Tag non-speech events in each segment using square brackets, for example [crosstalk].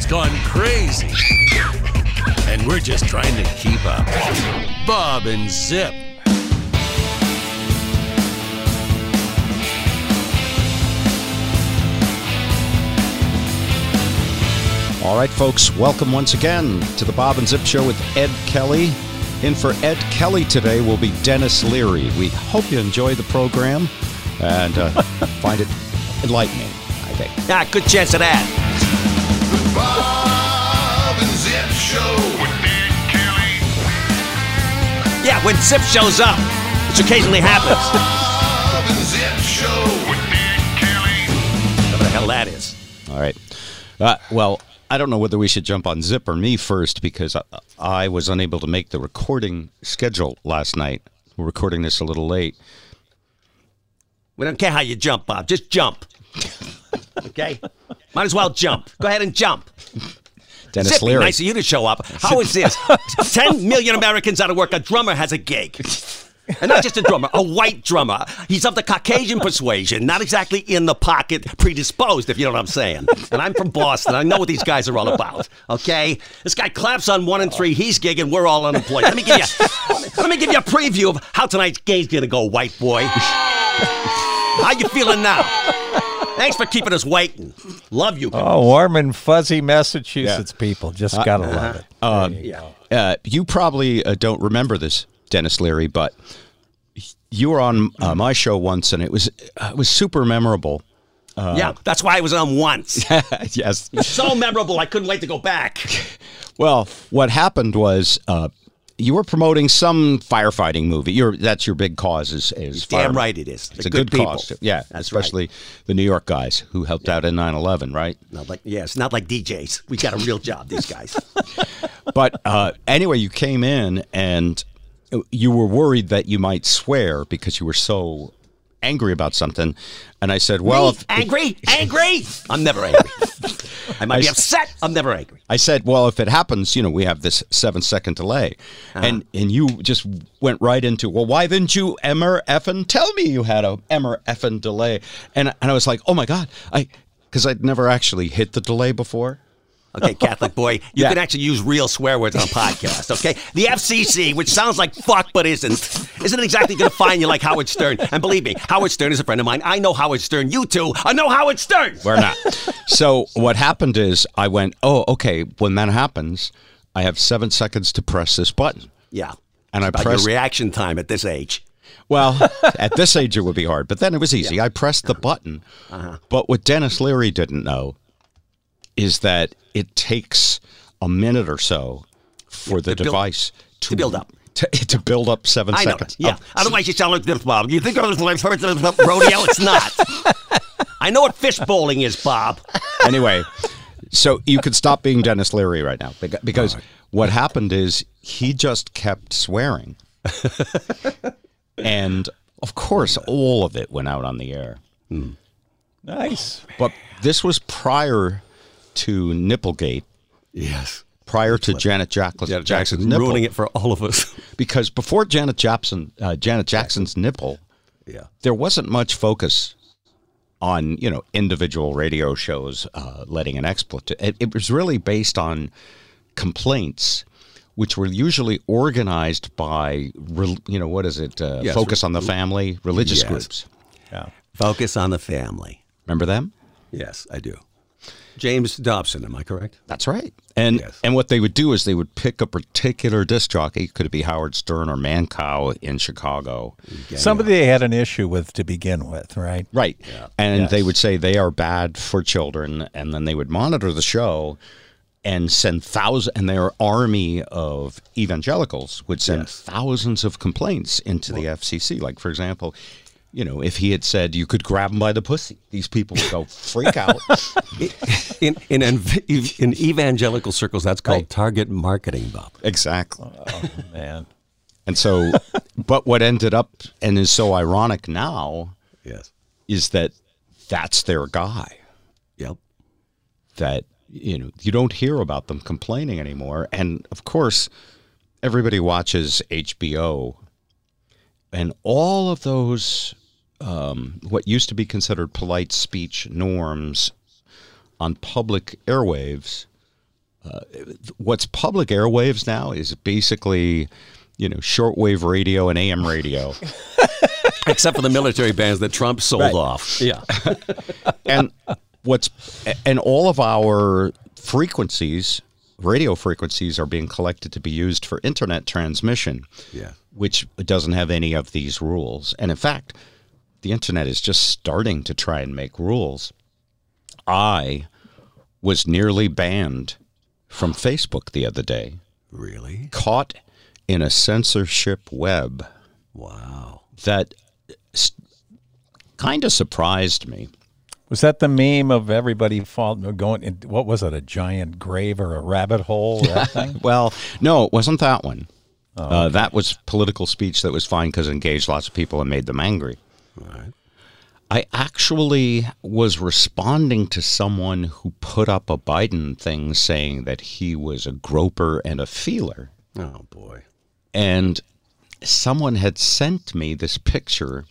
internet's gone crazy. And we're just trying to keep up. Bob and Zip. All right, folks, welcome once again to the Bob and Zip Show with Ed Kelly. In for Ed Kelly today will be Dennis Leary. We hope you enjoy the program and uh, [laughs] find it enlightening, I think. Ah, good chance of that. Yeah, when Zip shows up, which occasionally happens. Bob and Zip Show with Whatever the hell that is. All right. Uh, well, I don't know whether we should jump on Zip or me first because I, I was unable to make the recording schedule last night. We're recording this a little late. We don't care how you jump, Bob. Just jump. Okay? Might as well jump. Go ahead and jump. Dennis Zippy, Leary. nice of you to show up. How is this? [laughs] 10 million Americans out of work. A drummer has a gig. And not just a drummer, a white drummer. He's of the Caucasian persuasion, not exactly in the pocket, predisposed, if you know what I'm saying. And I'm from Boston. I know what these guys are all about. Okay? This guy claps on one and three. He's gigging. We're all unemployed. Let me give you, let me give you a preview of how tonight's game's gonna go, white boy. How you feeling now? Thanks for keeping us waiting. Love you. Oh, warm and fuzzy Massachusetts people. Just gotta love it. Um, There you go. uh, you probably uh, don't remember this, Dennis Leary, but you were on uh, my show once, and it was uh, it was super memorable. yeah, that's why I was on once. [laughs] yes. so memorable, I couldn't wait to go back. [laughs] Well, what happened was uh, you were promoting some firefighting movie. You're that's your big cause is is Damn right it is. It's The a good, good cause. Yeah, That's right. especially the New York guys who helped out in 9/11, right? Not like yeah, it's not like DJs. We got a real job, these guys. [laughs] But uh, anyway, you came in and you were worried that you might swear because you were so angry about something. And I said, "Well, if, angry, angry. [laughs] I'm never angry. I might be upset. I'm never angry. I said, "Well, if it happens, you know, we have this seven second delay," Uh-huh. and and you just went right into, "Well, why didn't you emmer effing tell me you had a emmer effing delay?" And and I was like, "Oh my god, I." Because I'd never actually hit the delay before. Okay, Catholic boy, you Yeah. can actually use real swear words on a podcast. Okay, the FCC, which sounds like fuck but isn't, isn't exactly going to find you like Howard Stern. And believe me, Howard Stern is a friend of mine. I know Howard Stern. You two, I know Howard Stern. We're not. so what happened is I went, "Oh, okay." When that happens, I have seven seconds to press this button. Yeah, And I about pressed- reaction time at this age. Well, at this age it would be hard, but then it was easy. I pressed the button. Uh-huh. But what Dennis Leary didn't know is that it takes a minute or so for the to build- device to, to build up. To, [laughs] to build up seven I seconds. that. Yeah. Oh, Otherwise, you sound like this, Bob. You think I was like first rodeo? It's not. [laughs] I know what fish bowling is, Bob. anyway, so you could stop being Dennis Leary right now beca- because what happened is he just kept swearing. and of course, all of it went out on the air. Hmm. Nice. But this was prior to Nipplegate, Yes. prior to Janet, Jack- Janet Jackson's Jackson's nipple. ruining it for all of us. [laughs] Because before Janet Jackson, uh, Janet Jackson's nipple, Yeah. there wasn't much focus on you know individual radio shows uh, letting an expletive. It, it was really based on complaints, which were usually organized by you know what is it? Uh, Yes. Focus on the family, religious Yes. groups. Yeah. Focus on the family. Remember them? Yes, I do. James Dobson, am I correct? That's right. And Yes. and what they would do is they would pick a particular disc jockey. Could it be Howard Stern or Mancow in Chicago? Somebody they had an issue with to begin with, right? Right. And Yes. they would say they are bad for children, and then they would monitor the show and send thousands, and their army of evangelicals would send Yes. thousands of complaints into the FCC. Like, for example, you know, if he had said you could grab him by the pussy, these people would go freak out. [laughs] In in ev- in evangelical circles, that's called Right. target marketing, Bob. exactly. Oh, man. And so, but what ended up and is so ironic now Yes. is that that's their guy. Yep. that you know you don't hear about them complaining anymore and of course everybody watches hbo and all of those um, what used to be considered polite speech norms on public airwaves uh, what's public airwaves now is basically, you know, shortwave radio and AM radio. [laughs] Except for the military bands that Trump sold Right. off. Yeah. [laughs] and what's and all of our frequencies radio frequencies are being collected to be used for internet transmission Yeah. which doesn't have any of these rules and in fact the internet is just starting to try and make rules i was nearly banned from facebook the other day Really? caught in a censorship web Wow. that kind of surprised me Was that the meme of everybody fall, going? In, what was it? A giant grave or a rabbit hole? That [laughs] thing? Well, no, it wasn't that one. uh, that was political speech that was fine because it engaged lots of people and made them angry. Right. I actually was responding to someone who put up a Biden thing saying that he was a groper and a feeler. Oh boy. And someone had sent me this picture,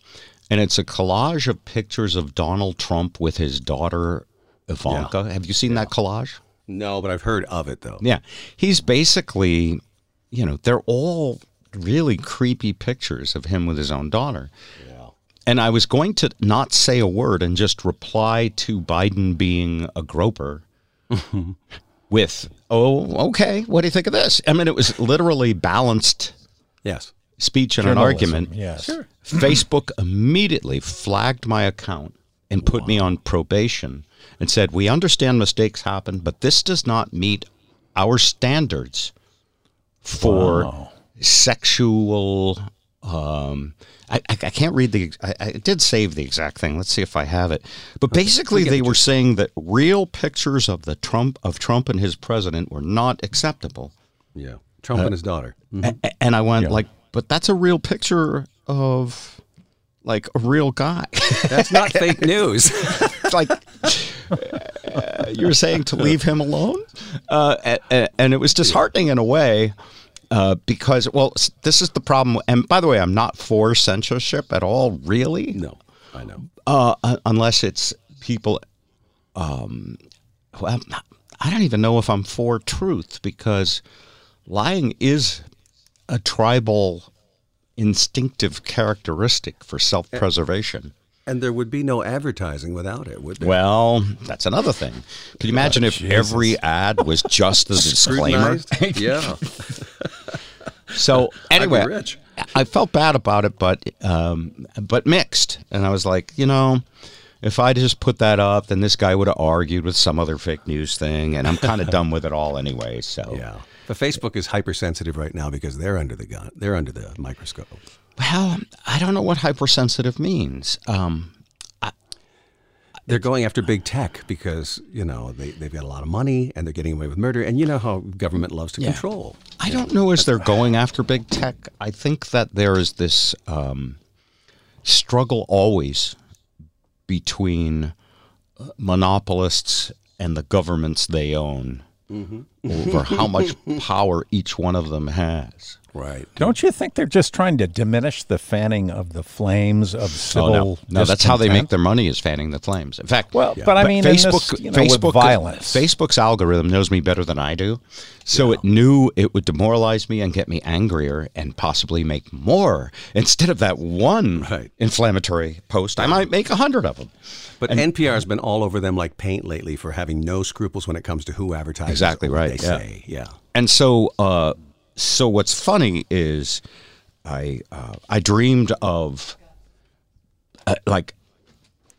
and it's a collage of pictures of Donald Trump with his daughter, Ivanka. Have you seen that collage? No, but I've heard of it though. Yeah. He's basically, you know, they're all really creepy pictures of him with his own daughter. Yeah. And I was going to not say a word and just reply to Biden being a groper [laughs] with, oh, okay, what do you think of this? I mean, it was literally balanced Yes. speech and an argument. Yes. Sure. Facebook immediately flagged my account and put me on probation and said, We understand mistakes happen, but this does not meet our standards for sexual. Um, I, I, I can't read the. I, I did save the exact thing. Let's see if I have it. But basically, they were saying that real pictures of the Trump of Trump and his president were not acceptable. Yeah. Trump and his daughter. A- a- and I went like, but that's a real picture of like a real guy. [laughs] That's not fake news. [laughs] Like [laughs] uh, you were saying to leave him alone, uh, a- a- and it was disheartening in a way. Uh, because well, this is the problem. And by the way, I'm not for censorship at all, really. no, I know. Uh, unless it's people. Um, well, I don't even know if I'm for truth because lying is a tribal instinctive characteristic for self-preservation. And there would be no advertising without it, would there? Well, that's another thing. Can you imagine if every ad was just the [laughs] disclaimer? Yeah. [laughs] [laughs] So [laughs] anyway. I felt bad about it, but um, but mixed, and I was like, you know, if I just put that up, then this guy would have argued with some other fake news thing, and I'm kind of [laughs] done with it all anyway. So Yeah. But Facebook is hypersensitive right now because they're under the gun. They're under the microscope. well, I don't know what hypersensitive means. Um, They're going after big tech because, you know, they, they've got a lot of money and they're getting away with murder. And you know how government loves to Yeah. control. I don't know as they're going after big tech. I think that there is this um, struggle always between uh, monopolists and the governments they own over how much [laughs] power each one of them has. Right. Don't you think they're just trying to diminish the fanning of the flames of civil? Oh, no, no, that's how they make their money is fanning the flames. In fact, Well, but I mean, in this, Facebook, you know, with Facebook, violence. Facebook's algorithm knows me better than I do, so it knew it would demoralize me and get me angrier and possibly make more. Instead of that one Right. inflammatory post, I might make a hundred of them. But NPR's been all over them like paint lately for having no scruples when it comes to who advertises. Exactly or what right, They yeah. say. Yeah. And so, uh, so what's funny is, I uh, I dreamed of, uh, like,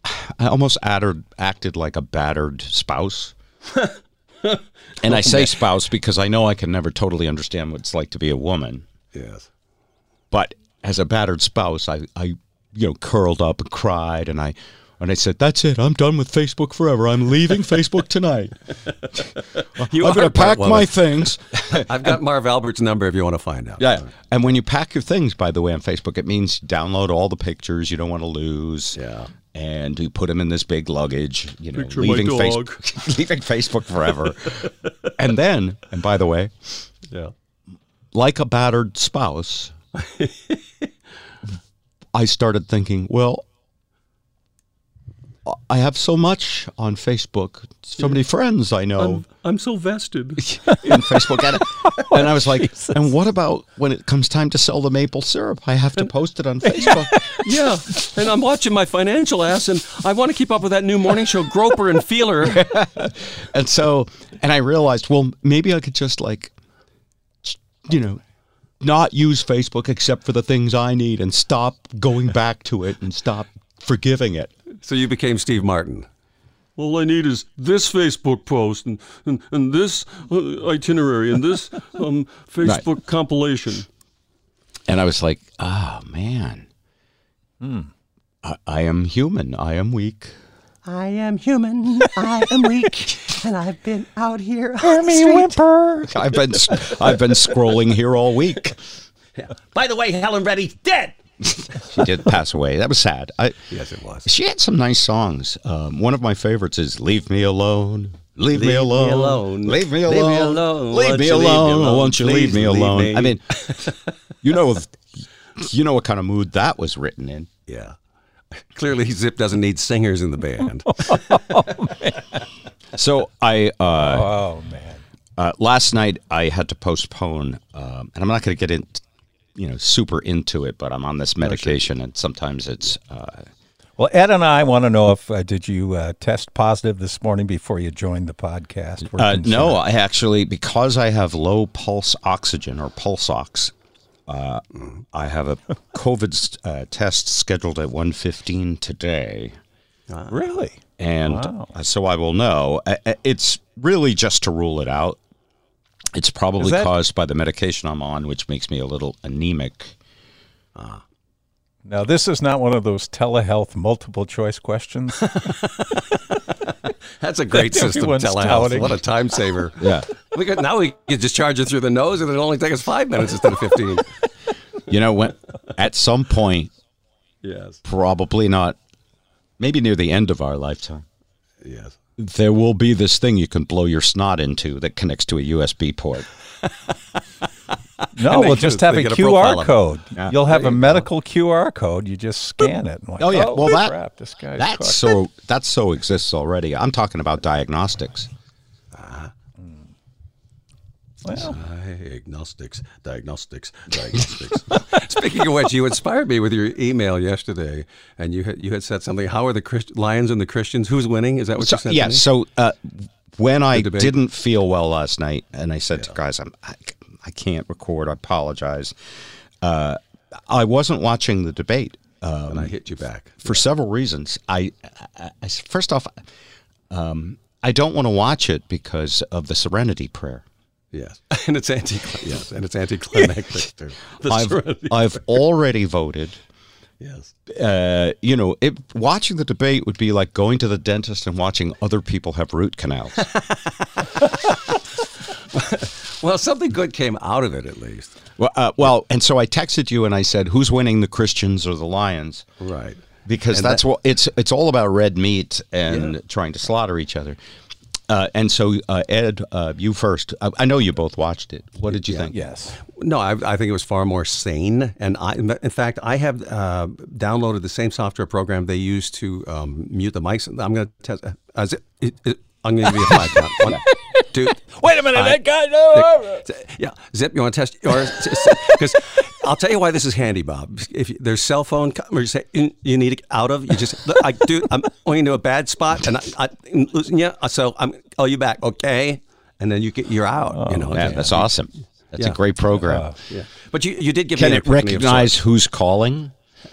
I almost acted acted like a battered spouse. [laughs] and I say spouse because I know I can never totally understand what it's like to be a woman. Yes. But as a battered spouse, I, I you know curled up and cried, and I and I said, "That's it. I'm done with Facebook forever. I'm leaving [laughs] Facebook tonight. [laughs] You I'm going to pack my things." [laughs] I've got Marv Albert's number if you want to find out. Yeah. And when you pack your things, by the way, on Facebook, it means download all the pictures you don't want to lose. Yeah. And you put them in this big luggage, you know, Picture leaving, face- dog. leaving Facebook forever. and then, and by the way, Yeah. like a battered spouse, I started thinking, well, I have so much on Facebook, so many friends I know I'm so vested. [laughs] in Facebook. And, [laughs] and I was like, and what about when it comes time to sell the maple syrup? I have to post it on [laughs] Facebook. yeah, and I'm watching my financial ass, and I want to keep up with that new morning show, Groper and Feeler. And so, and I realized, well, maybe I could just like, you know, not use Facebook except for the things I need and stop going back to it and stop forgiving it. So you became Steve Martin. All I need is this Facebook post and, and, and this uh, itinerary and this [laughs] um, Facebook compilation. And I was like, oh, man. I, I am human. I am weak. I am human. I am weak, [laughs] and I've been out here. Hermie Whimper. I've been I've been scrolling here all week. By the way, Helen Reddy's dead. [laughs] She did pass away. That was sad. I, Yes, it was. she had some nice songs. Um, one of my favorites is "Leave Me Alone." Leave, me, Leave me alone. alone. Leave me Leave me alone. alone. Leave me you leave me alone. alone? Won't you leave Please me leave alone? me. I mean, [laughs] you know, you know what kind of mood that was written in. Yeah. Clearly, Zip doesn't need singers in the band. [laughs] Oh, man. so I uh, Oh man. uh, last night I had to postpone, um, and I'm not going to get in, you know, super into it, but I'm on this medication, and sometimes it's. Uh, Well, Ed and I want to know if uh, did you uh, test positive this morning before you joined the podcast? Uh, no, I actually because I have low pulse oxygen or pulse ox. Uh, I have a [laughs] COVID uh, test scheduled at 1:15 today, really. and Wow. so I will know. It's really just to rule it out. It's probably that- caused by the medication I'm on, which makes me a little anemic. Uh, now, this is not one of those telehealth multiple choice questions. [laughs] [laughs] That's a great system, telehealth. touting. What a time saver. [laughs] Yeah, We could, now we can just charge it through the nose, and it'll only take us five minutes instead of 15. you know when at some point, yes. probably not, maybe near the end of our lifetime. Yes. There will be this thing you can blow your snot into that connects to a USB port. [laughs] No, we'll just have a get a profile QR code. Yeah. You'll have There a you go. medical QR code. You just scan it. and like, Oh yeah, oh, well that crap, this guy's that's cooked. so that so exists already. I'm talking about diagnostics. Well, Diagnostics, diagnostics, diagnostics. [laughs] Speaking of which, you inspired me with your email yesterday, and you had you had said something. How are the Christ- Lions and the Christians? Who's winning? Is that what So, you said? yeah, so uh, when I didn't feel well last night, and I said to guys, I'm, I, I can't record. I apologize. Uh, I wasn't watching the debate um, and I hit you back. for several reasons. I, I, I first off, um, I don't want to watch it because of the Serenity Prayer. [laughs] Yes, and it's anti. Yes, and it's anticlimactic too. [laughs] I've. I've already voted. yes. uh, you know, it, watching the debate would be like going to the dentist and watching other people have root canals. [laughs] Well, something good came out of it at least. well, uh, well, and so I texted you and I said, "Who's winning, the Christians or the Lions?" Right. Because And that's that- what it's it's all about red meat and Yeah. trying to slaughter each other. Uh, and so, uh, Ed, uh, you first. I, I know you both watched it. What did you think? yes. No, I, I think it was far more sane. And I, in fact, I have uh, downloaded the same software program they use to um, mute the mics. I'm going to test. Uh, is it, it, it- I'm going to give you a five [laughs] count. One, two. [laughs] Wait a minute, I- that guy. No. Yeah, Zip, you want to test? Because [laughs] I'll tell you why this is handy, Bob. If you, there's cell phone co- where you say you, you need it out of, you just look, I do. I'm going into a bad spot, and I, I, I'm losing you. So I'm call you back, okay? And then you get you're out. you know, oh, Yeah, that's awesome. That's Yeah. a great program. Uh, yeah, but you, you did give Can me an it recognize who's calling? [laughs]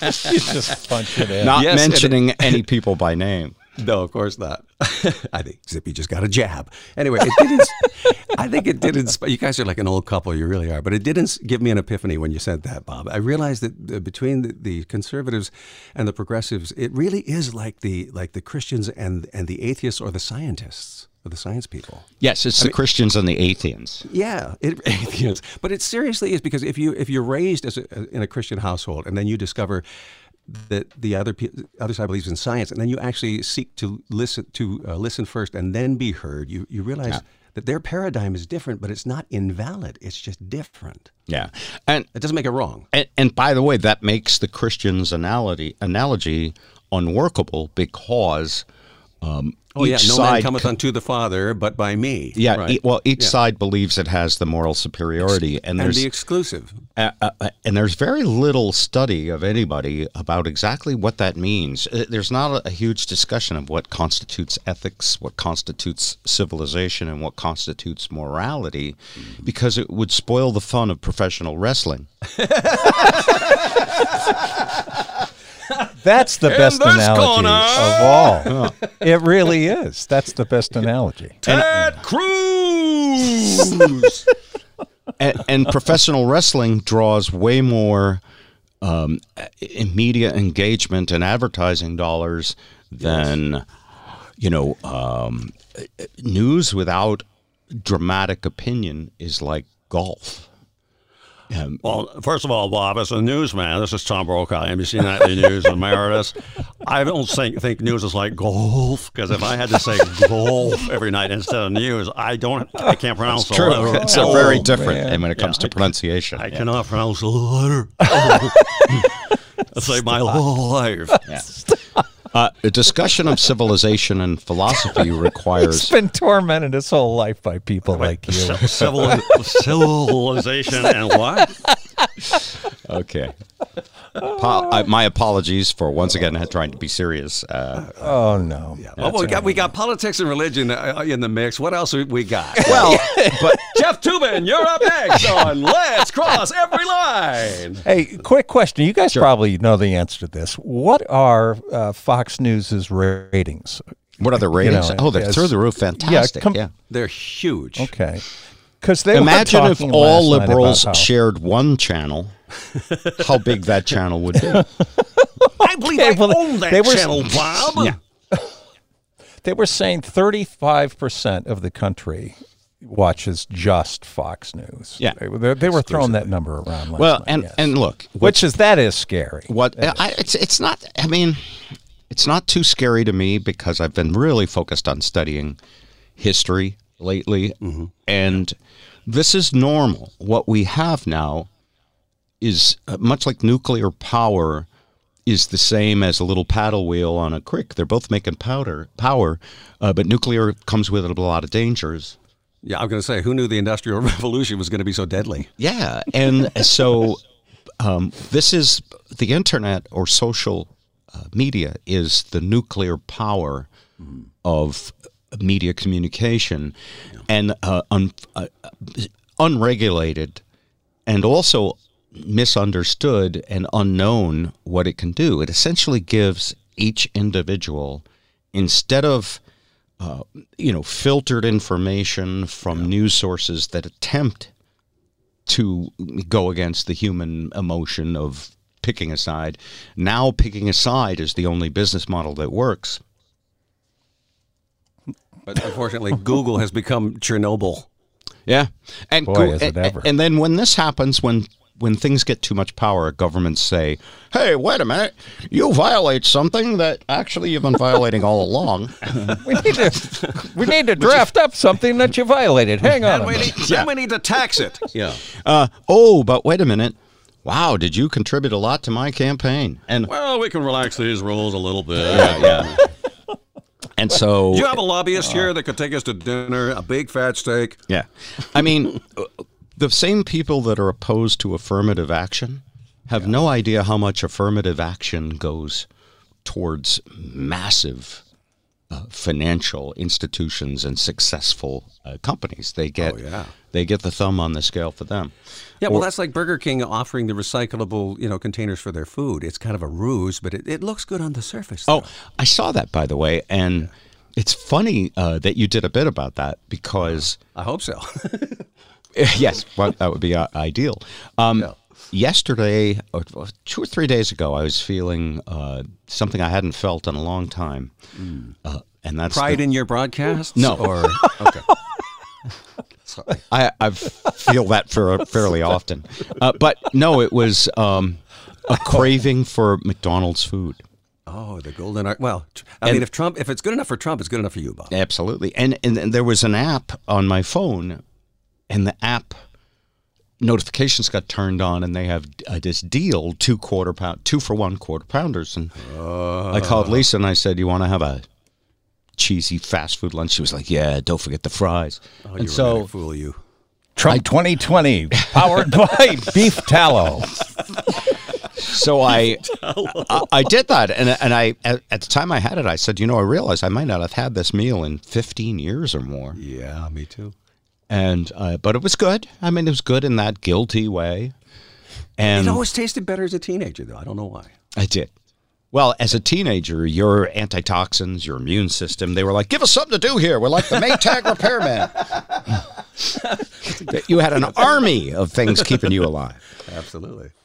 You just punch it in. Not Yes, and- mentioning any people by name. No, of course not. [laughs] I think Zippy just got a jab. Anyway, it did. Ins- I think it did inspire. You guys are like an old couple. You really are. But it didn't give me an epiphany when you said that, Bob. I realized that between the, the conservatives and the progressives, it really is like the like the Christians and and the atheists or the scientists or the science people. Yes, it's the Christians and the atheists. Yeah, it [laughs] atheists. But it seriously is because if you if you're raised as a, in a Christian household and then you discover that the other pe- other side believes in science, and then you actually seek to listen to uh, listen first and then be heard, you you realize that their paradigm is different, but it's not invalid. It's just different. Yeah, and It doesn't make it wrong. and, and by the way, that makes the Christian's analogy analogy unworkable because um, Oh yeah, each no man side cometh unto the Father but by me. yeah, right. e- well, each Yeah. side believes it has the moral superiority, and and there's the exclusive. Uh, uh, and there's very little study of anybody about exactly what that means. Uh, There's not a, a huge discussion of what constitutes ethics, what constitutes civilization, and what constitutes morality, because it would spoil the fun of professional wrestling. [laughs] That's the best analogy corner. of all. It really is. That's the best analogy. Ted Cruz. [laughs] and, and professional wrestling draws way more um, media engagement and advertising dollars than you know um, news without dramatic opinion is like golf. Um, Well, first of all, Bob, as a newsman, this is Tom Brokaw, NBC Nightly News Emeritus. [laughs] I don't think, think news is like golf because if I had to say golf every night instead of news, I don't, I can't pronounce the true, letter. it's a very Oh, different, man. and when it comes Yeah, to pronunciation, I yeah. cannot pronounce the letter. [laughs] [laughs] I say my whole life. Uh, a discussion of civilization and philosophy [laughs] He's requires been tormented his whole life by people like you. Civil, civilization and what? [laughs] okay. Po- I, my apologies for once again trying to be serious. Uh, Oh no. Well, we got we got politics and religion uh, in the mix. What else we got? [laughs] well, [laughs] but Jeff Toobin, you're up next on Let's Cross Every Line. Hey, quick question. You guys probably know the answer to this. What are uh, Fox News's ratings? what are the ratings? know, oh, they're yes. through the roof. Fantastic. com- yeah. They're huge. Okay. Because they Imagine if all liberals how- shared one channel. how big that channel would be? [laughs] I believe Okay, I well, own that they were- channel, Bob. [laughs] They were saying 35% of the country watches just Fox News. Yeah. They, were- they were throwing that number around last Well, night, and yes. and look, which is that is scary. what I, it's it's not. I mean, it's not too scary to me because I've been really focused on studying history lately, and this is normal. What we have now is uh, much like nuclear power is the same as a little paddle wheel on a creek. They're both making powder power, uh, but nuclear comes with a lot of dangers. Yeah, I'm going to say, who knew the Industrial [laughs] Revolution was going to be so deadly? Yeah, and [laughs] so um, this is the internet or social uh, media is the nuclear power of media communication, and uh, un, uh, unregulated, and also misunderstood and unknown what it can do. It essentially gives each individual instead of uh, you know filtered information from news sources that attempt to go against the human emotion of picking a side. Now, picking a side is the only business model that works. But unfortunately, Google has become Chernobyl. Yeah, and Boy, go- is it and, ever. and then when this happens, when when things get too much power, governments say, "Hey, wait a minute, you violate something that actually you've been violating all along." [laughs] we need to we need to draft up something that you violated. Hang on. And we minute. need, then we need to tax it. [laughs] yeah. Uh, oh, but wait a minute. Wow, did you contribute a lot to my campaign? And Well, we can relax these rules a little bit. yeah. And so Do you have a lobbyist here that could take us to dinner, a big fat steak? Yeah. I mean, uh, [laughs] the same people that are opposed to affirmative action have no idea how much affirmative action goes towards massive uh, financial institutions and successful uh, companies. They get Oh, yeah. they get the thumb on the scale for them. Yeah, well, that's like Burger King offering the recyclable, you know, containers for their food. It's kind of a ruse, but it, it looks good on the surface. Oh. I saw that by the way, and it's funny uh, that you did a bit about that because I hope so. [laughs] [laughs] yes, well, that would be uh, ideal. Um, Yeah. Yesterday, or two or three days ago, I was feeling uh, something I hadn't felt in a long time, uh, and that's Pride the- in your broadcast. No. Or [laughs] okay. Sorry. I, I feel that for fairly often, uh, but no, it was um, a craving for McDonald's food. Oh Oh, the golden art. Well, I And- mean, if Trump, if it's good enough for Trump, it's good enough for you, Bob. Absolutely. And, and and there was an app on my phone, and the app notifications got turned on, and they have uh, this deal two quarter pound, two for one quarter pounders. And I called Lisa and I said, "You want to have a cheesy fast food lunch?" She was like, "Yeah, don't forget the fries." Oh, and you so so fool you. Trump 2020, powered by [laughs] beef tallow. so I, I I did that, and and I at, at the time I had it, I said, "You know, I realized I might not have had this meal in 15 years or more." Yeah, me too. And uh, but it was good. I mean, it was good in that guilty way, and It always tasted better as a teenager, though. I don't know why. I did. Well, as a teenager, your antitoxins, your immune system, they were like, "Give us something to do here. We're like the Maytag [laughs] repairman." you had an army of things keeping you alive. Absolutely. [laughs]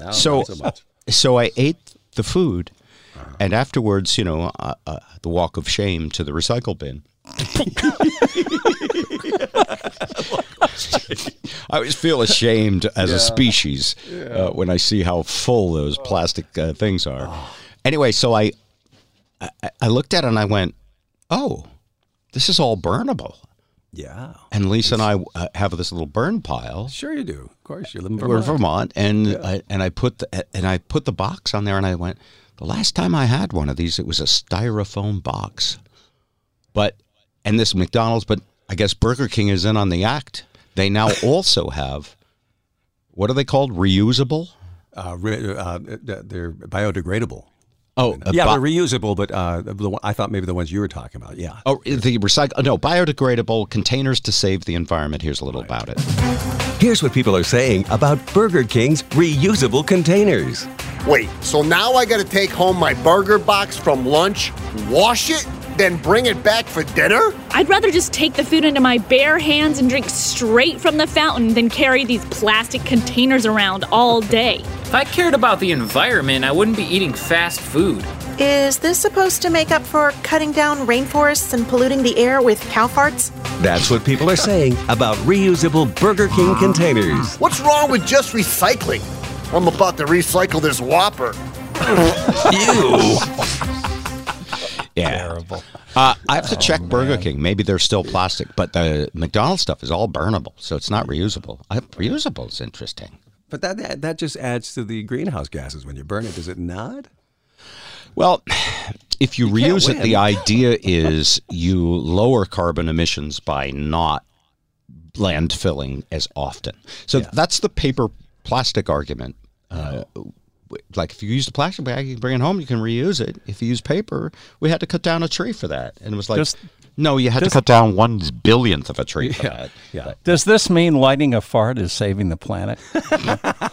No, So, so much. so I ate the food, and afterwards, you know, uh, uh, the walk of shame to the recycle bin. I always feel ashamed as a species uh, when I see how full those plastic uh, things are. Anyway, so I, I I looked at it and I went, "Oh, this is all burnable." Yeah. And Lisa and I uh, have this little burn pile. Sure you do. Of course, you're living in We're in Vermont. Vermont, and I, and I put the and I put the box on there, and I went. The last time I had one of these, it was a styrofoam box, but and this McDonald's, but I guess Burger King is in on the act. They now [laughs] also have what are they called? Reusable. Uh, re- uh, they're biodegradable. Oh, yeah, bo- they're reusable, but uh, the one, I thought maybe the ones you were talking about. Yeah. Oh, the recycle. No, biodegradable containers to save the environment. Here's a little about it. Here's what people are saying about Burger King's reusable containers. Wait, so now I gotta take home my burger box from lunch, wash it, then bring it back for dinner? I'd rather just take the food into my bare hands and drink straight from the fountain than carry these plastic containers around all day. If I cared about the environment, I wouldn't be eating fast food. Is this supposed to make up for cutting down rainforests and polluting the air with cow farts? That's what people are saying about reusable Burger King containers. What's wrong with just recycling? I'm about to recycle this Whopper. [laughs] Ew. Yeah. Terrible. Uh, I have to check Burger King. Maybe they're still plastic, but the McDonald's stuff is all burnable, so it's not reusable. I, reusable is interesting. But that, that that just adds to the greenhouse gases when you burn it, does it not? Well, if you, can't reuse it, the [laughs] idea is you lower carbon emissions by not landfilling as often. So that's the paper plastic argument. Uh, like if you use the plastic bag, you can bring it home, you can reuse it. If you use paper, we had to cut down a tree for that, and it was like, Does- no, you had to cut down one billionth of a tree for that. Yeah. Does this mean lighting a fart is saving the planet? [laughs]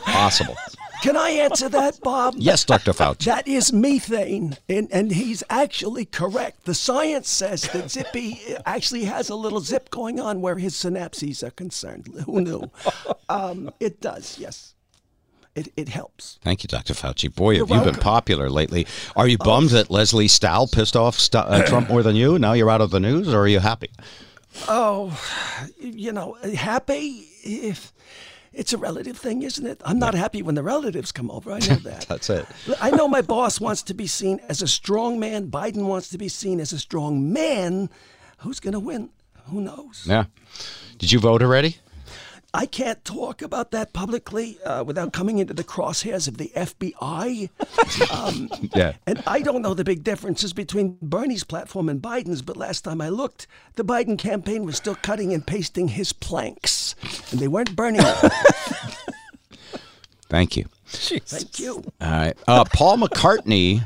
Possible. Can I answer that, Bob? Yes, Dr. [laughs] Fauci. That is methane, and, and he's actually correct. The science says that Zippy actually has a little zip going on where his synapses are concerned. Who knew? [laughs] Um, it does, yes. It, it helps. Thank you, Dr. Fauci. Boy, You're have you been popular lately. Are you bummed that Lesley Stahl pissed off St- uh, [clears throat] Trump more than you? Now you're out of the news, or are you happy? Oh, you know, happy if it's a relative thing, isn't it? I'm not happy when the relatives come over. I [laughs] know that. That's it. I know my boss wants to be seen as a strong man. Biden wants to be seen as a strong man. Who's going to win? Who knows? Yeah. Did you vote already? I can't talk about that publicly uh, without coming into the crosshairs of the FBI. [laughs] Um, Yeah. And I don't know the big differences between Bernie's platform and Biden's, but last time I looked, the Biden campaign was still cutting and pasting his planks, and they weren't burning. [laughs] Thank you. Thank you. All right. Uh, Paul McCartney.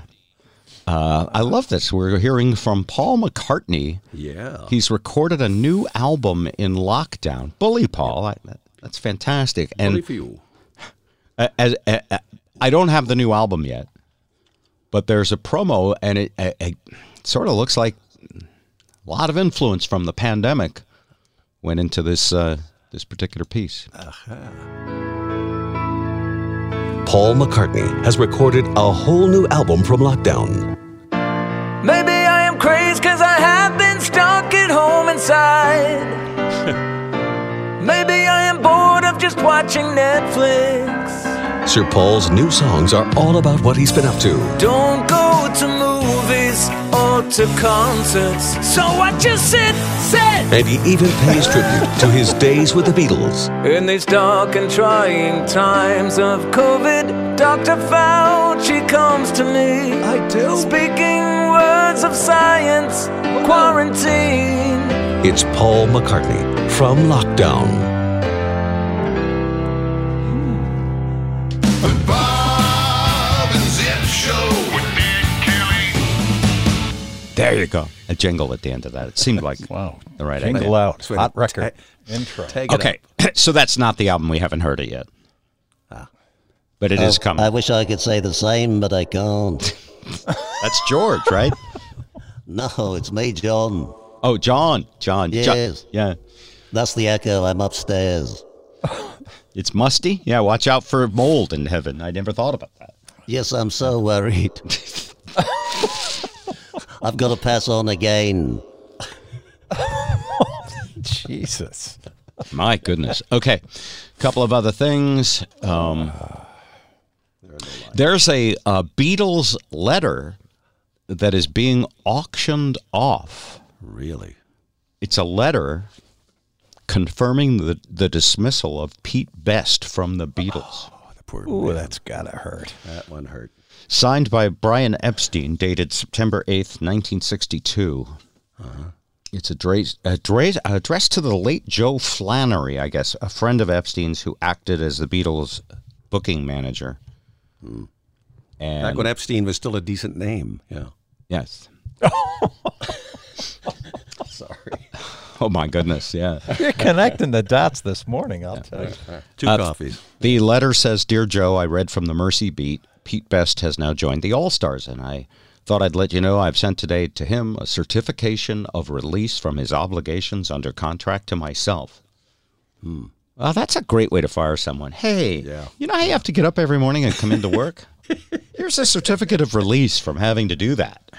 Uh, I love this. We're hearing from Paul McCartney. Yeah. He's recorded a new album in lockdown. Bully Paul. I, that's fantastic. And for you. as, uh, uh, I don't have the new album yet, but there's a promo, and it, it, it sort of looks like a lot of influence from the pandemic went into this uh, this particular piece. Paul McCartney has recorded a whole new album from lockdown. Maybe I am crazy cause I have been stuck at home inside. [laughs] Maybe I am bored of just watching Netflix. Sir Paul's new songs are all about what he's been up to. Don't go to go to concerts. So I just sit, sit. And he even pays tribute to his days with the Beatles. In these dark and trying times of COVID, Dr. Fauci comes to me. I do. Speaking words of science, quarantine. It's Paul McCartney from Lockdown. There you go. A jingle at the end of that. It seemed like Wow. the right Jingle idea. out. Hot record. Ta- Intro. Take it Okay, [clears throat] so that's not the album. We haven't heard it yet. Ah. But it is oh, coming. I wish I could say the same, but I can't. [laughs] [laughs] That's George, right? No, it's me, John. Oh, John. John. Jo- Yes. yeah. That's the echo. I'm upstairs. [laughs] It's musty. Yeah, watch out for mold in heaven. I never thought about that. Yes, I'm so worried. I've got to pass on again. [laughs] Jesus. My goodness. Okay, A couple of other things. Um, there's a, a Beatles letter that is being auctioned off. Really? It's a letter confirming the, the dismissal of Pete Best from the Beatles. Oh, The poor Ooh, man. that's gotta hurt. that one hurt. Signed by Brian Epstein, dated September 8th, 1962. It's addressed, addressed, addressed to the late Joe Flannery, I guess, a friend of Epstein's who acted as the Beatles' booking manager. And Back when Epstein was still a decent name. Yeah. yes. [laughs] Sorry. Oh my goodness, yeah. You're connecting the dots this morning, I'll tell you. Two Uh, coffees. The letter says, "Dear Joe, I read from the Mersey Beat. Pete Best has now joined the All Stars, and I thought I'd let you know I've sent today to him a certification of release from his obligations under contract to myself." Hmm. Well, that's a great way to fire someone. Hey, Yeah. you know how you have to get up every morning and come into work? [laughs] Here's a certificate of release from having to do that.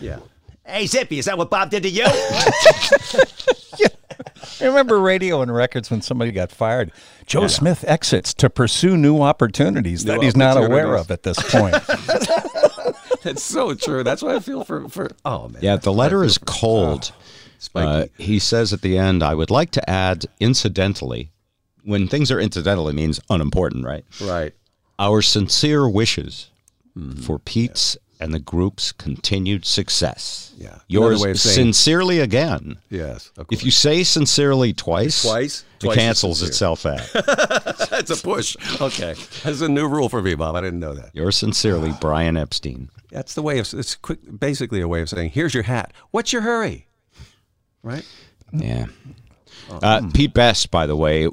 Yeah. Hey, Zippy, is that what Bob did to you? [laughs] [laughs] Remember radio and records when somebody got fired? Joe Smith exits to pursue new opportunities New that he's not aware of at this point. [laughs] That's so true. That's what I feel for. for oh, man. Yeah, the letter is cold. Spiky. Uh, he says at the end, I would like to add, incidentally, when things are incidental, it means unimportant, right? right. Our sincere wishes for Pete's and the group's continued success. Yeah. Yours way of saying- sincerely again. Yes. If you say sincerely twice, Twice? it Twice is cancels itself out. [laughs] That's a push. Okay. That's a new rule for me, Bob. I didn't know that. Yours sincerely, Brian Epstein. That's the way of, it's quick, basically a way of saying, here's your hat. What's your hurry? Right? Yeah. Uh, Pete Best, by the way,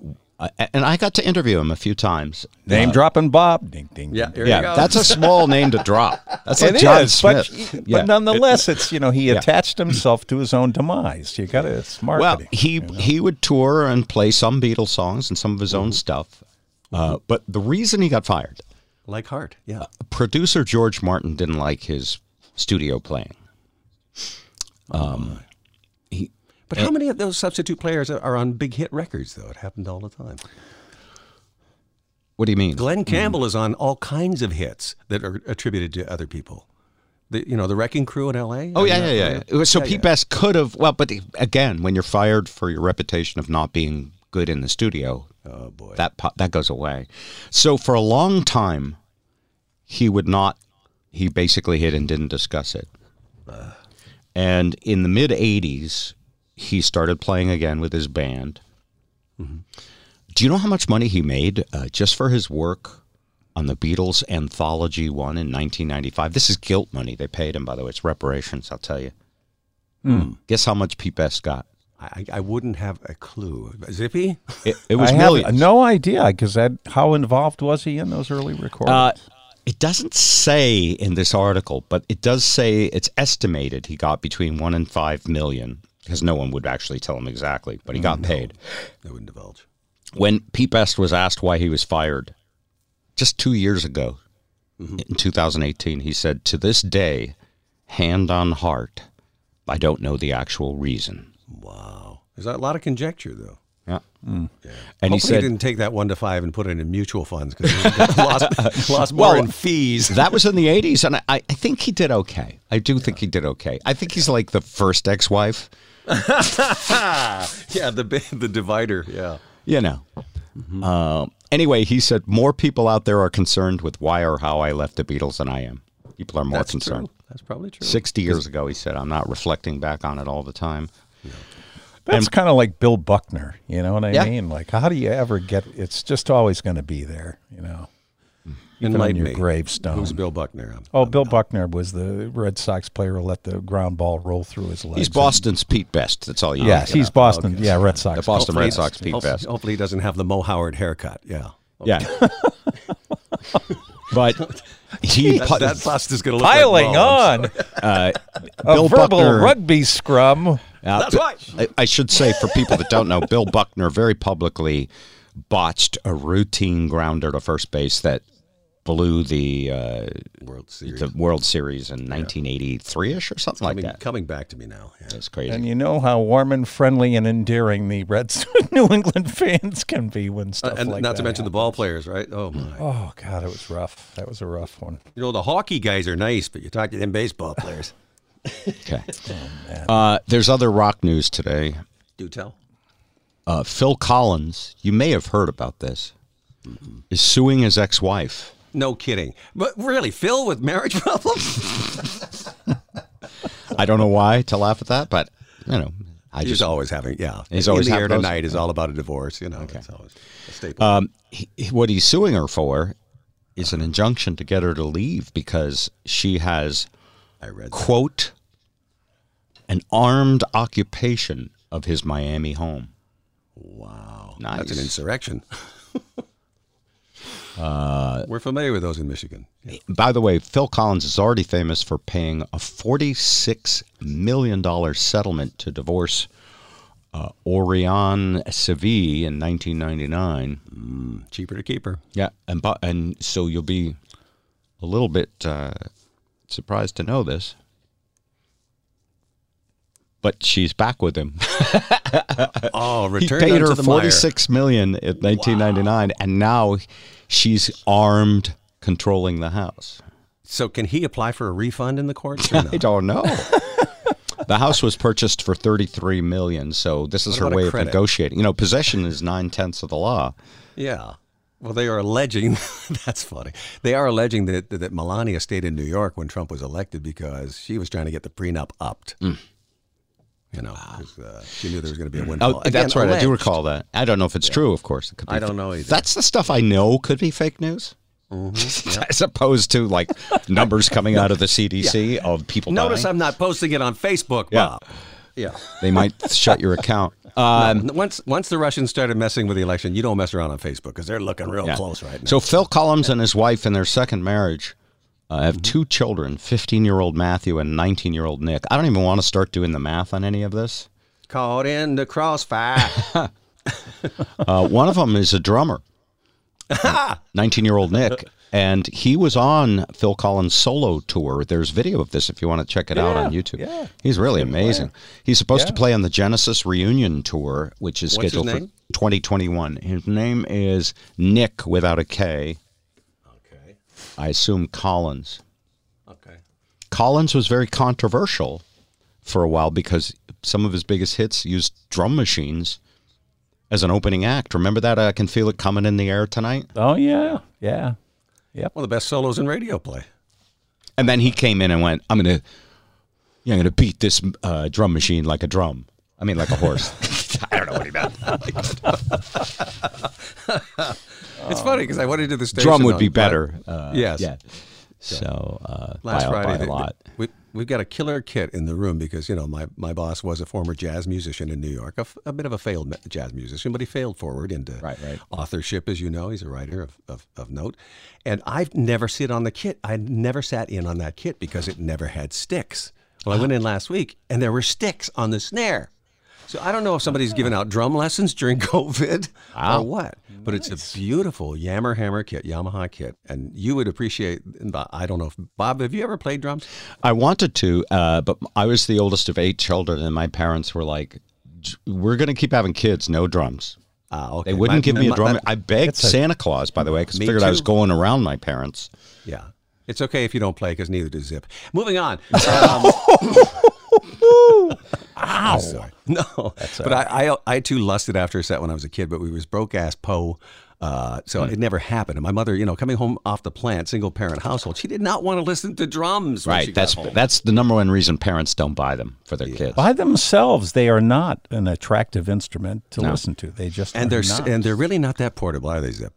uh, and I got to interview him a few times. Name dropping Bob. Ding, ding, Yeah. ding. Yeah, that's a small name to drop. That's like It John is, but, Smith. but nonetheless, it's you know he attached himself to his own demise. You got to it's Well, marketing. he he would tour and play some Beatles songs and some of his own stuff. Uh, but the reason he got fired, like Hart. Yeah. producer George Martin didn't like his studio playing. But how many of those substitute players are on big hit records, though? It happened all the time. What do you mean? Glen mm-hmm. Campbell is on all kinds of hits that are attributed to other people. The, you know, the Wrecking Crew in L.A. Oh Are yeah, yeah, yeah. So Yeah, Pete yeah. Best could have. Well, but again, when you're fired for your reputation of not being good in the studio, Oh boy. that po- that goes away. So for a long time, he would not. He basically hid and didn't discuss it. And in the mid '80s, he started playing again with his band. Do you know how much money he made uh, just for his work on the Beatles Anthology One in 1995? This is guilt money they paid him, by the way. It's reparations. I'll tell you. Guess how much Pete Best got? I, I wouldn't have a clue. Zippy? It, it was [laughs] I millions. no idea because how involved was he in those early recordings? Uh, it doesn't say in this article, but it does say it's estimated he got between one and five million because no one would actually tell him exactly, but he got mm, paid. They wouldn't divulge. When Pete Best was asked why he was fired just two years ago mm-hmm. in 2018, he said, To this day, hand on heart, I don't know the actual reason. Wow. There's a lot of conjecture, though. Yeah. Mm. And Hopefully he said he didn't take that one to five and put it in mutual funds because he [laughs] lost, lost more Well, in fees. that was in the 80s, and I, I think he did okay. I do think he did okay. I think he's like the first ex wife, [laughs] yeah, the the divider. Yeah. you know. Mm-hmm. Um, anyway, he said more people out there are concerned with why or how I left the Beatles than I am. People are more That's concerned. true. That's probably true. 60 years ago, he said, I'm not reflecting back on it all the time. That's kind of like Bill Buckner. You know what I Yeah. mean? Like, how do you ever get? It's just always going to be there. You know, even on Enlighten your me. gravestone. Who's Bill Buckner? I'm- Oh, Bill Buckner was the Red Sox player who let the ground ball roll through his legs. He's Boston's Pete Best. That's all you Yes, need to he's know. Boston. Yeah, Red Sox. The Boston Hopefully- Red Sox Pete hopefully, Best. hopefully he doesn't have the Mo Howard haircut. Yeah. Yeah. but [laughs] he That, put- that bust is going to look [laughs] Piling like on uh, [laughs] a Bill verbal Buckner- rugby scrum. Uh, That's right. I, I should say for people that don't know, Bill Buckner very publicly botched a routine grounder to first base that blew the uh, World Series. the World Series in 1983ish or something like coming, that. coming back to me now. Yeah. That's crazy. And you know how warm and friendly and endearing the Reds [laughs] New England fans can be when Uh, stuff and like not that to mention the happens. ball players, right? Oh my! Oh God, it was rough. That was a rough one. You know the hockey guys are nice, but you talk to them baseball players. [laughs] Okay. Uh, there's other rock news today. Do tell. Uh, Phil Collins, you may have heard about this, is suing his ex-wife. No kidding. But really, Phil with marriage [laughs] problems? I don't know why to laugh at that, but you know, I he's just always having yeah. He's In always the air those- tonight is all about a divorce. You know, okay. it's always a staple. Um, he, what he's suing her for is an injunction to get her to leave because she has, I read that. quote, an armed occupation of his Miami home. Wow, Nice. that's an insurrection. [laughs] uh, We're familiar with those in Michigan. By the way, Phil Collins is already famous for paying a $46 million settlement to divorce uh, Orianne Cevey in 1999. Cheaper to keep her. Yeah, and and so you'll be a little bit uh, surprised to know this, but she's back with him. [laughs] Oh, he paid her unto the mire. forty six million in nineteen ninety nine, and now she's armed, controlling the house. So can he apply for a refund in the courts? Or [laughs] no? I don't know. [laughs] the house was purchased for thirty three million, so this is What her way of negotiating. You know, possession is nine tenths of the law. Yeah. Well, they are alleging. [laughs] that's funny. They are alleging that that Melania stayed in New York when Trump was elected because she was trying to get the prenup upped. Mm. You know, 'cause, uh, she knew there was going to be a windfall. Oh, that's right. I do recall that. I don't know if it's true. Of course, it could be I don't know either. That's the stuff I know could be fake news, Mm-hmm. [laughs] as opposed to like numbers coming out of the [laughs] CDC of people Notice dying. I'm not posting it on Facebook, Yeah. Bob. Yeah. They might shut your account. [laughs] Um, No, once once the Russians started messing with the election, you don't mess around on Facebook because they're looking real yeah. close right now. So Phil Collins and his wife in their second marriage uh, have Mm-hmm. two children: 15 year old Matthew and 19 year old Nick. I don't even want to start doing the math on any of this. Caught in the crossfire. [laughs] Uh, one of them is a drummer, [laughs] 19 year old Nick, and he was on Phil Collins' solo tour. There's video of this if you want to check it out on YouTube. yeah. He's really amazing. He's supposed to play on the Genesis reunion tour, which is What's scheduled for 2021. His name is Nic without a K. okay. I assume Collins. Okay. Collins was very controversial for a while because some of his biggest hits used drum machines as an opening act. Remember that? I can feel it coming in the air tonight. Oh yeah, yeah, yeah. One of the best solos in radio play. And then he came in and went, "I'm gonna, yeah, I'm gonna beat this uh, drum machine like a drum. I mean, like a horse." [laughs] I don't know what he meant. [laughs] It's funny because I went into the station. drum would on be better. Uh, yes. Yeah. So uh, Last by, a- by Friday, a lot. we we've got a killer kit in the room because you know my, my boss was a former jazz musician in New York, a bit of a failed jazz musician, but he failed forward into Right, right. authorship, as you know. He's a writer of, of, of note, and I've never sit on the kit. I never sat in on that kit because it never had sticks. Well, I went in last week and there were sticks on the snare. So I don't know if somebody's giving out drum lessons during [laughs] COVID Wow. or what, but it's a beautiful Yammer Hammer kit, Yamaha kit, and you would appreciate. I don't know if Bob, have you ever played drums? I wanted to, uh, but I was the oldest of eight children, and my parents were like, we're going to keep having kids, no drums. Ah, okay. They wouldn't My- give me a drum. my- I begged It's a- Santa Claus, by the way, because I Me figured I was going around my parents. Yeah. It's okay if you don't play because neither does Zip. Moving on. [laughs] Um, [laughs] Ow. sorry. [laughs] No, but I, I, I too lusted after a set when I was a kid, but we was broke ass Poe. Uh, so Hmm. it never happened. And my mother, you know, coming home off the plant, single parent household, she did not want to listen to drums. when she Right. got That's home. that's the number one reason parents don't buy them for their kids. By themselves, they are not an attractive instrument to No. listen to. They just and are they're not. and they're really not that portable, are they, Zip?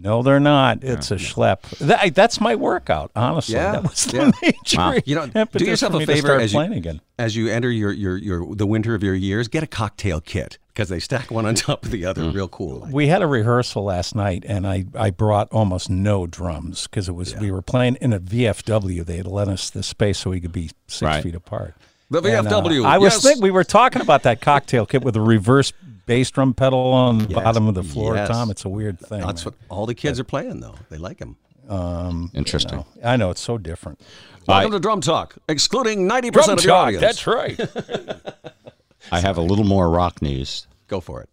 No, they're not. It's a schlep. That, that's my workout. Honestly, Yeah. that was the yeah. [laughs] major Wow. You know, do yourself a favor as you, again. as you enter your, your, your the winter of your years. Get a cocktail kit because they stack one on top of the other, Mm. real cool. We had a rehearsal last night, and I, I brought almost no drums because it was we were playing in a VFW. They had lent us the space so we could be six Right. feet apart. The And, uh, VFW, I was yes. think we were talking about that cocktail kit with a reverse bass drum pedal on the Yes, bottom of the floor. yes. Tom, it's a weird thing. That's what all the kids are playing, though. They like them. Um, Interesting. you know, I know it's so different. Welcome to Drum Talk, excluding 90% of your audience. That's right. [laughs] I have a little more rock news. Go for it.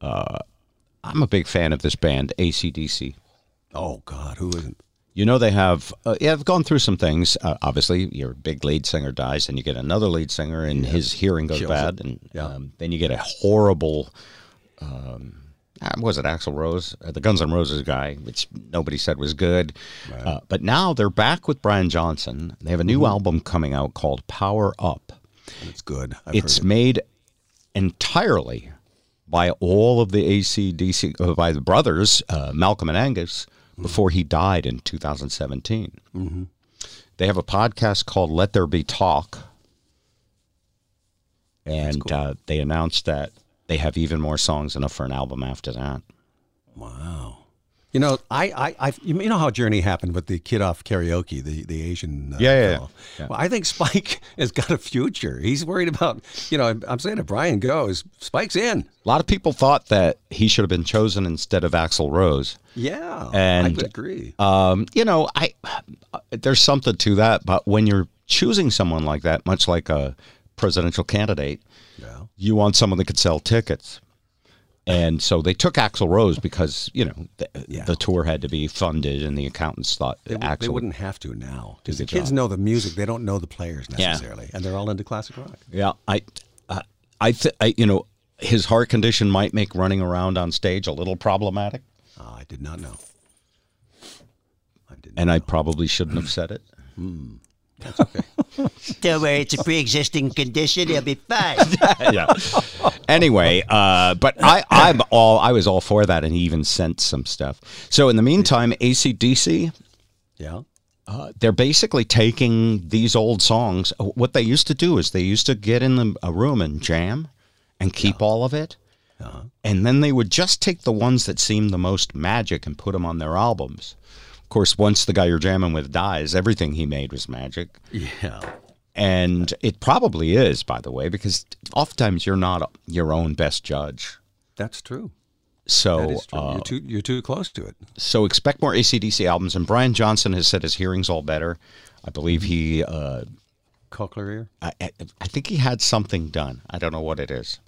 Uh, I'm a big fan of this band, AC/DC. Oh, God, who isn't? You know they have. Uh, yeah, I've gone through some things. Uh, obviously, your big lead singer dies, and you get another lead singer, and his hearing goes Kills bad, it. and Yeah. um, then you get a horrible. Um, uh, was it Axl Rose, uh, the Guns N' Roses guy, which nobody said was good. Uh, but now they're back with Brian Johnson. They have a new album coming out called Power Up. It's good. I've it's heard it. made entirely by all of the AC/DC, uh, by the brothers, uh, Malcolm and Angus, before he died in 2017. Mm-hmm. They have a podcast called Let There Be Talk. And uh, they announced that they have even more songs enough for an album after that. Wow. You know, I, I, I, you know how Journey happened with the kid off karaoke, the the Asian. Uh, Yeah, yeah, yeah. Well, I think Spike [laughs] has got a future. He's worried about, you know, I'm- I'm saying if Brian goes, Spike's in. A lot of people thought that he should have been chosen instead of Axl Rose. Yeah, and I would agree. Um, you know, I there's something to that, but when you're choosing someone like that, much like a presidential candidate, yeah. you want someone that could sell tickets. And so they took Axl Rose because you know the, the tour had to be funded, and the accountants thought They, would- they Axl wouldn't have to now because the kids job. know the music. They don't know the players Yeah. necessarily, and they're all into classic rock. Yeah, I, I, I, th- I, you know, his heart condition might make running around on stage a little problematic, Oh, I did not know. I did, and I probably shouldn't have said it. Hmm. Don't [laughs] worry, it's a pre-existing condition. He'll be fine. [laughs] yeah. Anyway, uh, but I, I'm all I was all for that, and he even sent some stuff. So in the meantime, AC/DC, Yeah. uh, they're basically taking these old songs. What they used to do is they used to get in the, a room and jam, and keep all of it, and then they would just take the ones that seemed the most magic and put them on their albums. Of course, once the guy you're jamming with dies, everything he made was magic. Yeah. And it probably is, by the way, because oftentimes you're not your own best judge. That's true. So, that is true. uh, you're too you're too close to it. so expect more AC/DC albums. And Brian Johnson has said his hearing's all better. I believe he, uh, Cochlear ear. I, I I think he had something done. I don't know what it is.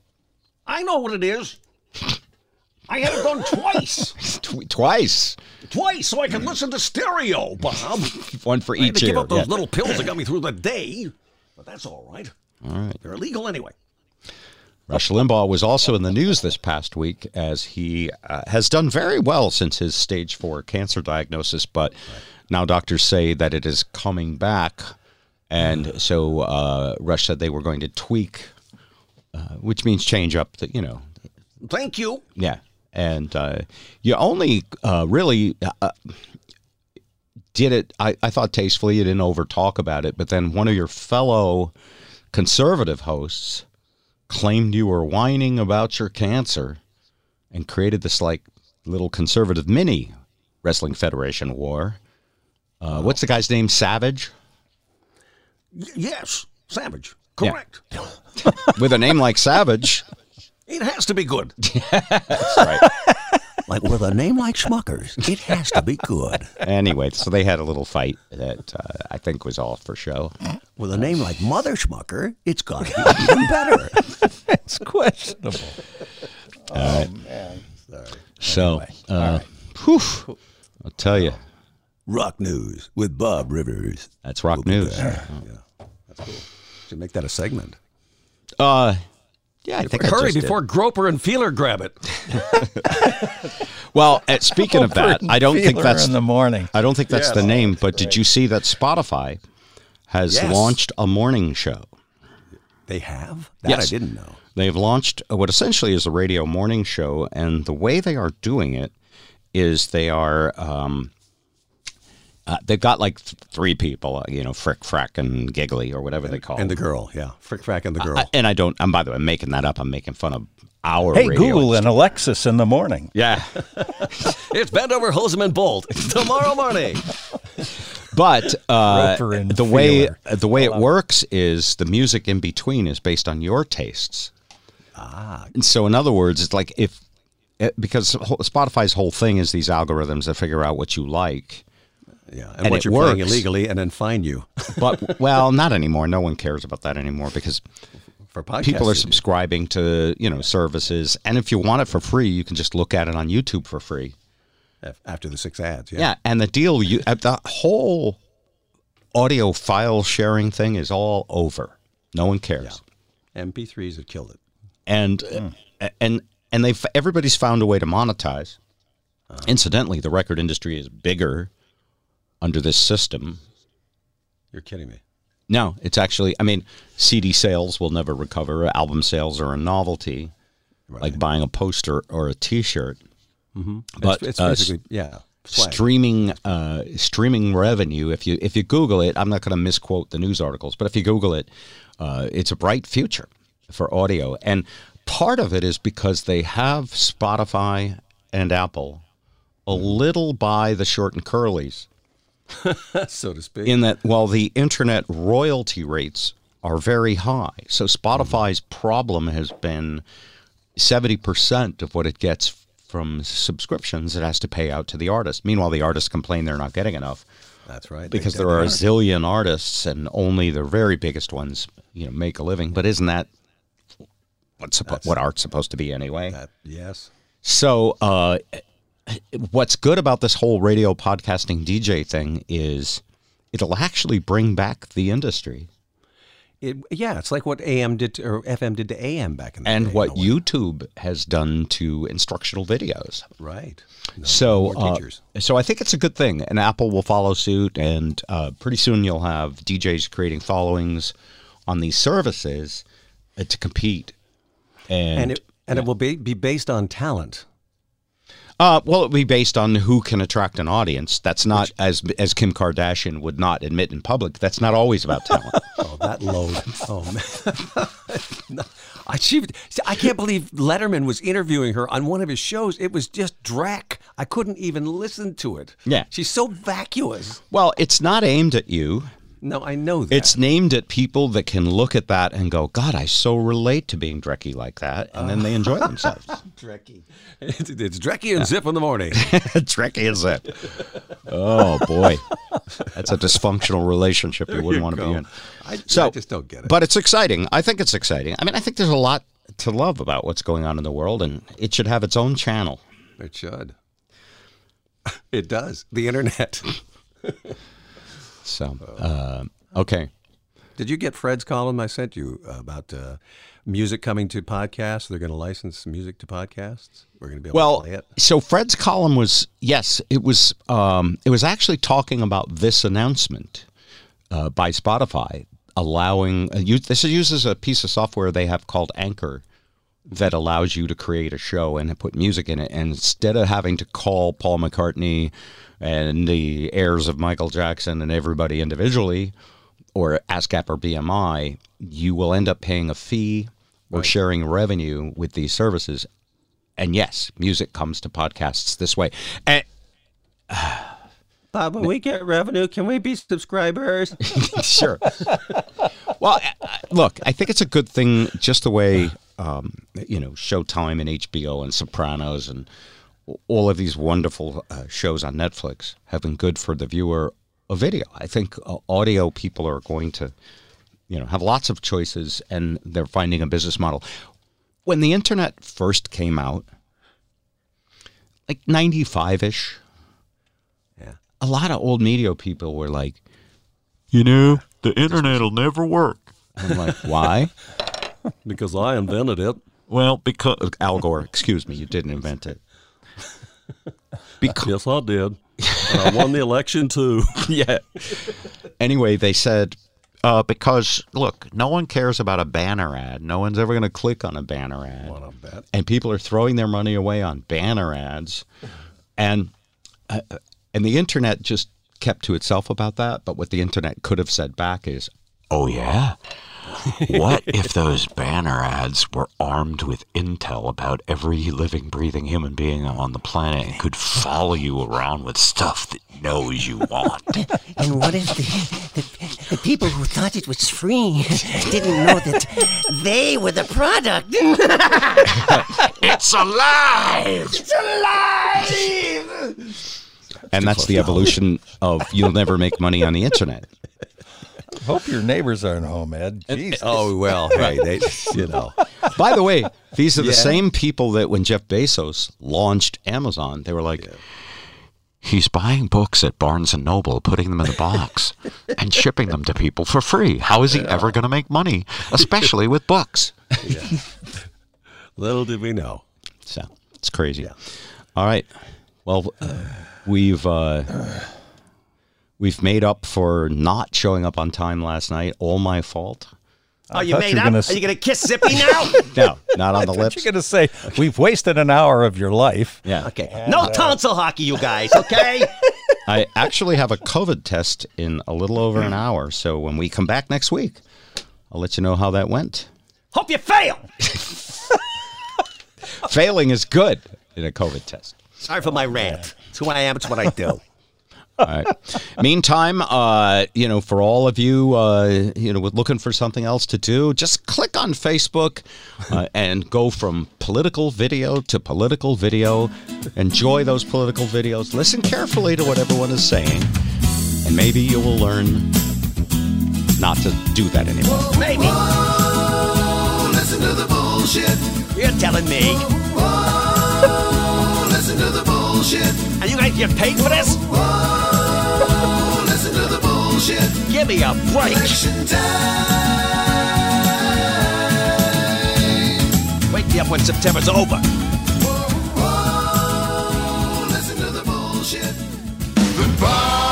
I know what it is. I had it done twice. [laughs] Twice, Twice, so I could listen to stereo, Bob. [laughs] one for I had each to give ear. up those yeah. little pills that got me through the day, but that's all right. All right. They're illegal anyway. Rush Limbaugh was also in the news this past week as he uh, has done very well since his stage four cancer diagnosis, but now doctors say that it is coming back. And [sighs] so uh, Rush said they were going to tweak, uh, which means change up the, you know, Thank you. yeah. And uh, you only uh, really uh, did it, I, I thought tastefully, you didn't over talk about it, but then one of your fellow conservative hosts claimed you were whining about your cancer and created this like little conservative mini wrestling federation war. Uh, what's the guy's name? Savage? Y- yes, Savage. Yeah. Correct. [laughs] With a name like Savage. [laughs] It has to be good. [laughs] That's right. Like with a name like Schmuckers, it has to be good. anyway, so they had a little fight that uh, I think was all for show. With a name like Mother Schmucker, it's got to be even better. [laughs] it's questionable. All right. man. sorry. So, uh, whew, I'll tell you, Rock News with Bob Rivers. that's rock news. Yeah, that's cool. Should make that a segment. Uh, yeah, I think I Hurry just did. before Groper and Feeler grab it. [laughs] Well, uh, speaking of that, I don't think that's in the morning. I don't think that's the name. But did you see that Spotify has Yes. launched a morning show? They have? That Yes. I didn't know. They've launched what essentially is a radio morning show, and the way they are doing it is they are um, uh, they've got like th- three people, uh, you know, Frick, Frack, and Giggly, or whatever they call And the girl, yeah. Frick Frack and the girl. I- and I don't. I'm by the way, I'm making that up. I'm making fun of our Hey, radio. Google and Alexis in the morning. Yeah, [laughs] [laughs] it's bent over Hosem and Bolt tomorrow morning. but uh, Roper and the way the way it works is the music in between is based on your tastes. Ah, And so, in other words, it's like if it, because Spotify's whole thing is these algorithms that figure out what you like. Yeah. And, And what you're playing illegally and then fine you [laughs] But well, not anymore. No one cares about that anymore because for podcasts. people are subscribing to you know services, and if you want it for free, you can just look at it on YouTube for free. After the six ads, yeah. Yeah, and the deal, you uh, the whole audio file sharing thing is all over. No one cares, MP3s have killed it. and uh, and and they've everybody's found a way to monetize. Incidentally, the record industry is bigger under this system. You're kidding me. No, it's actually. I mean, CD sales will never recover. Album sales are a novelty, like buying a poster or a T-shirt. Mm-hmm. But it's, it's uh, basically, yeah. streaming uh, streaming revenue. If you if you Google it, I'm not going to misquote the news articles, but if you Google it, uh, it's a bright future for audio, and part of it is because they have Spotify and Apple a little by the short and curlies [laughs] so to speak. in that while the internet royalty rates are very high, so Spotify's problem has been seventy percent of what it gets from subscriptions it has to pay out to the artist. Meanwhile, the artists complain they're not getting enough That's right. because there are a zillion artists and only the very biggest ones, you know, make a living. But isn't that what's suppo- what art's supposed to be anyway? That, yes. So, uh, what's good about this whole radio podcasting DJ thing is it'll actually bring back the industry. It, yeah, it's like what AM did to, or FM did to AM back in the and day. And what YouTube has done to instructional videos. Right. No, So, uh, so I think it's a good thing, and Apple will follow suit, and uh, pretty soon you'll have DJs creating followings on these services uh, to compete. And, and it, and it will be, be based on talent. Uh, well, it'll be based on who can attract an audience. That's not as as Kim Kardashian would not admit in public. That's not always about talent. [laughs] Oh, that load. Oh man. [laughs] I, she, I can't believe Letterman was interviewing her on one of his shows. It was just dreck. I couldn't even listen to it. Yeah. She's so vacuous. well, it's not aimed at you. No, I know that. It's named at people that can look at that and go, God, I so relate to being drecky like that. And then they enjoy uh, [laughs] themselves. Drecky. It's, it's Drecky and Zip in the morning. Drecky is it. Oh, boy. That's a dysfunctional relationship you wouldn't you want to be in. I, So, I just don't get it. But it's exciting. I think it's exciting. I mean, I think there's a lot to love about what's going on in the world, and it should have its own channel. It should. [laughs] It does. The internet. [laughs] So, uh, okay. Did you get Fred's column I sent you about uh, music coming to podcasts? They're going to license music to podcasts. We're going to be able Well, to play it. so Fred's column was yes, it was um, it was actually talking about this announcement uh, by Spotify allowing uh, you, this uses a piece of software they have called Anchor that allows you to create a show and put music in it. And instead of having to call Paul McCartney and the heirs of Michael Jackson and everybody individually, or ASCAP or BMI, you will end up paying a fee or sharing revenue with these services. And yes, music comes to podcasts this way. And [sighs] Bob, when we get revenue, can we be subscribers? [laughs] sure. well, look, I think it's a good thing, just the way um, you know Showtime and HBO and Sopranos and all of these wonderful uh, shows on Netflix have been good for the viewer of video. I think uh, audio people are going to you know, have lots of choices, and they're finding a business model. When the internet first came out, like ninety five ish, Yeah. a lot of old media people were like, you know, the internet will never work. I'm like, why? [laughs] Because I invented it. Well, because Al Gore, excuse me, you didn't invent it. [laughs] yes, I did. And I won the election too. [laughs] yeah. Anyway, they said uh, because look, no one cares about a banner ad. No one's ever going to click on a banner ad. What a bet. And people are throwing their money away on banner ads, and uh, and the internet just kept to itself about that. But what the internet could have said back is, "Oh yeah." What if those banner ads were armed with intel about every living, breathing human being on the planet and could follow you around with stuff that knows you want? [laughs] And what if the, the, the people who thought it was free [laughs] didn't know that they were the product? [laughs] it's alive! It's alive! And that's the evolution of you'll never make money on the internet. Hope your neighbors aren't home, Ed. Jeez. Oh well, [laughs] hey, they, you know. By the way, these are the same people that when Jeff Bezos launched Amazon, they were like, he's buying books at Barnes and Noble, putting them in a box, [laughs] and shipping them to people for free. How is he ever going to make money, especially with books? Little did we know. So it's crazy. All right. Well, we've uh, we've made up for not showing up on time last night. All my fault. Oh, you made you up? gonna Are you going to kiss Zippy now? [laughs] No, not on the I thought lips. you're going to say we've wasted an hour of your life. Yeah. okay. No uh, tonsil hockey, you guys. Okay. [laughs] I actually have a COVID test in a little over an hour. So when we come back next week, I'll let you know how that went. Hope you fail. [laughs] Failing is good in a COVID test. Sorry for my rant. It's who I am. It's what I do. All right. Meantime, uh, you know, for all of you, uh, you know, with looking for something else to do, just click on Facebook uh, and go from political video to political video. Enjoy those political videos. Listen carefully to what everyone is saying, and maybe you will learn not to do that anymore. Maybe. Listen to the bullshit. You're telling me. Listen to the bullshit. And you guys get paid for this? Listen to the bullshit. Give me a break. Election time. Wake me up when September's over. Listen to the bullshit. Bob